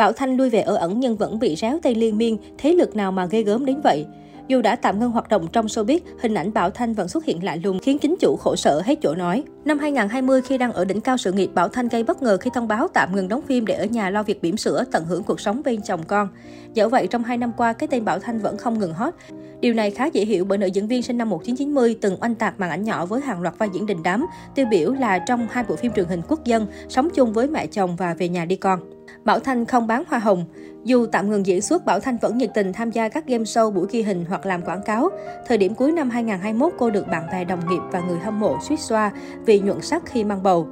Bảo Thanh lui về ở ẩn nhưng vẫn bị réo tay liên miên, thế lực nào mà ghê gớm đến vậy. Dù đã tạm ngưng hoạt động trong showbiz, hình ảnh Bảo Thanh vẫn xuất hiện lạ lùng khiến chính chủ khổ sở hết chỗ nói. Năm 2020 khi đang ở đỉnh cao sự nghiệp, Bảo Thanh gây bất ngờ khi thông báo tạm ngừng đóng phim để ở nhà lo việc bỉm sữa, tận hưởng cuộc sống bên chồng con. Dẫu vậy, trong hai năm qua, cái tên Bảo Thanh vẫn không ngừng hot. Điều này khá dễ hiểu bởi nữ diễn viên sinh năm 1990 từng oanh tạc màn ảnh nhỏ với hàng loạt vai diễn đình đám, tiêu biểu là trong hai bộ phim truyền hình quốc dân, sống chung với mẹ chồng và về nhà đi con. Bảo Thanh không bán hoa hồng. Dù tạm ngừng diễn xuất, Bảo Thanh vẫn nhiệt tình tham gia các game show, buổi ghi hình hoặc làm quảng cáo. Thời điểm cuối năm 2021, cô được bạn bè đồng nghiệp và người hâm mộ suýt xoa vì nhuận sắc khi mang bầu.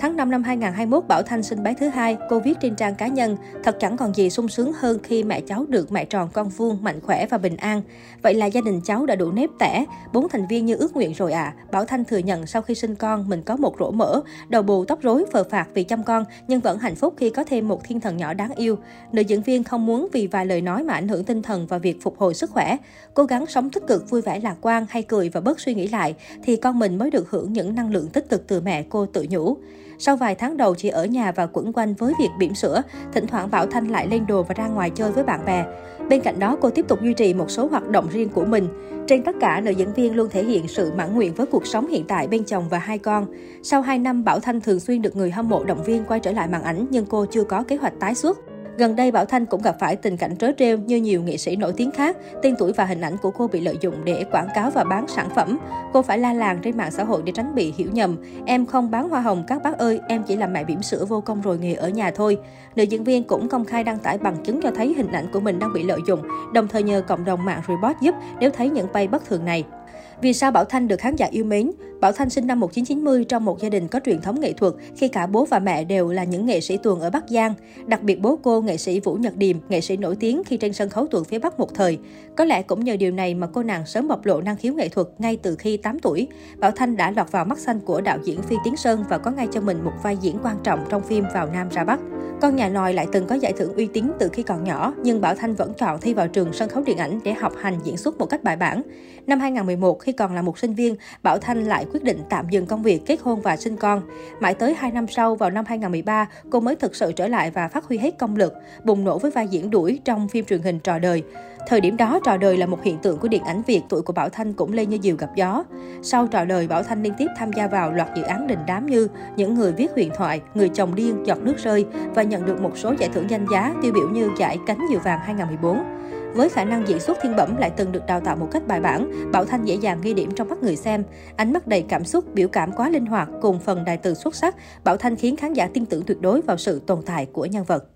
Tháng 5 năm 2021, Bảo Thanh sinh bé thứ hai, cô viết trên trang cá nhân, thật chẳng còn gì sung sướng hơn khi mẹ cháu được mẹ tròn con vuông, mạnh khỏe và bình an. Vậy là gia đình cháu đã đủ nếp tẻ, bốn thành viên như ước nguyện rồi ạ. À. Bảo Thanh thừa nhận sau khi sinh con, mình có một rỗ mỡ, đầu bù tóc rối, phờ phạt vì chăm con, nhưng vẫn hạnh phúc khi có thêm một thiên thần nhỏ đáng yêu. Nữ diễn viên không muốn vì vài lời nói mà ảnh hưởng tinh thần và việc phục hồi sức khỏe. Cố gắng sống tích cực, vui vẻ lạc quan, hay cười và bớt suy nghĩ lại, thì con mình mới được hưởng những năng lượng tích cực từ mẹ cô tự nhủ. Sau vài tháng đầu chỉ ở nhà và quẩn quanh với việc bỉm sữa, thỉnh thoảng Bảo Thanh lại lên đồ và ra ngoài chơi với bạn bè. Bên cạnh đó, cô tiếp tục duy trì một số hoạt động riêng của mình. Trên tất cả, nữ diễn viên luôn thể hiện sự mãn nguyện với cuộc sống hiện tại bên chồng và hai con. Sau 2 năm, Bảo Thanh thường xuyên được người hâm mộ động viên quay trở lại màn ảnh nhưng cô chưa có kế hoạch tái xuất. Gần đây, Bảo Thanh cũng gặp phải tình cảnh trớ trêu như nhiều nghệ sĩ nổi tiếng khác. Tên tuổi và hình ảnh của cô bị lợi dụng để quảng cáo và bán sản phẩm. Cô phải la làng trên mạng xã hội để tránh bị hiểu nhầm. Em không bán hoa hồng các bác ơi, em chỉ làm mẹ bỉm sữa vô công rồi nghề ở nhà thôi. Nữ diễn viên cũng công khai đăng tải bằng chứng cho thấy hình ảnh của mình đang bị lợi dụng, đồng thời nhờ cộng đồng mạng report giúp nếu thấy những pay bất thường này. Vì sao Bảo Thanh được khán giả yêu mến? Bảo Thanh sinh năm 1990 trong một gia đình có truyền thống nghệ thuật khi cả bố và mẹ đều là những nghệ sĩ tuồng ở Bắc Giang. Đặc biệt bố cô, nghệ sĩ Vũ Nhật Điềm, nghệ sĩ nổi tiếng khi trên sân khấu tuồng phía Bắc một thời. Có lẽ cũng nhờ điều này mà cô nàng sớm bộc lộ năng khiếu nghệ thuật ngay từ khi 8 tuổi. Bảo Thanh đã lọt vào mắt xanh của đạo diễn Phi Tiến Sơn và có ngay cho mình một vai diễn quan trọng trong phim Vào Nam ra Bắc. Con nhà nòi lại từng có giải thưởng uy tín từ khi còn nhỏ, nhưng Bảo Thanh vẫn chọn thi vào trường sân khấu điện ảnh để học hành diễn xuất một cách bài bản. Năm 2011, khi còn là một sinh viên, Bảo Thanh lại quyết định tạm dừng công việc, kết hôn và sinh con. Mãi tới 2 năm sau, vào năm 2013, cô mới thực sự trở lại và phát huy hết công lực, bùng nổ với vai diễn đuổi trong phim truyền hình Trò đời. Thời điểm đó, Trò đời là một hiện tượng của điện ảnh Việt, tuổi của Bảo Thanh cũng lên như diều gặp gió. Sau Trò đời, Bảo Thanh liên tiếp tham gia vào loạt dự án đình đám như Những người viết huyền thoại, Người chồng điên, Giọt nước rơi và nhận được một số giải thưởng danh giá tiêu biểu như giải Cánh diều vàng 2014. Với khả năng diễn xuất thiên bẩm lại từng được đào tạo một cách bài bản, Bảo Thanh dễ dàng ghi điểm trong mắt người xem. Ánh mắt đầy cảm xúc, biểu cảm quá linh hoạt cùng phần đài từ xuất sắc, Bảo Thanh khiến khán giả tin tưởng tuyệt đối vào sự tồn tại của nhân vật.